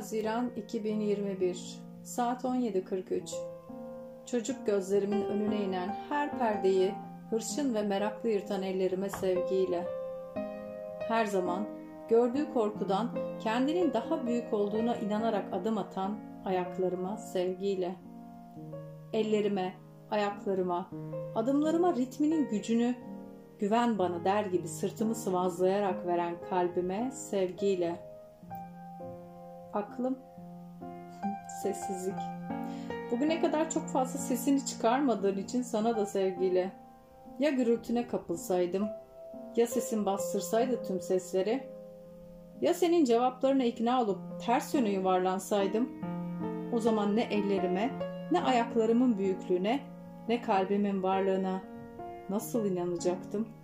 Haziran 2021 Saat 17.43 Çocuk gözlerimin önüne inen her perdeyi hırçın ve meraklı yırtan ellerime sevgiyle. Her zaman gördüğü korkudan kendinin daha büyük olduğuna inanarak adım atan ayaklarıma sevgiyle. Ellerime, ayaklarıma, adımlarıma ritminin gücünü güven bana der gibi sırtımı sıvazlayarak veren kalbime sevgiyle. Aklım sessizlik. Bugüne kadar çok fazla sesini çıkarmadığın için sana da sevgiyle. Ya gürültüne kapılsaydım, ya sesin bastırsaydı tüm sesleri, ya senin cevaplarına ikna olup ters yöne yuvarlansaydım, o zaman ne ellerime, ne ayaklarımın büyüklüğüne, ne kalbimin varlığına nasıl inanacaktım?''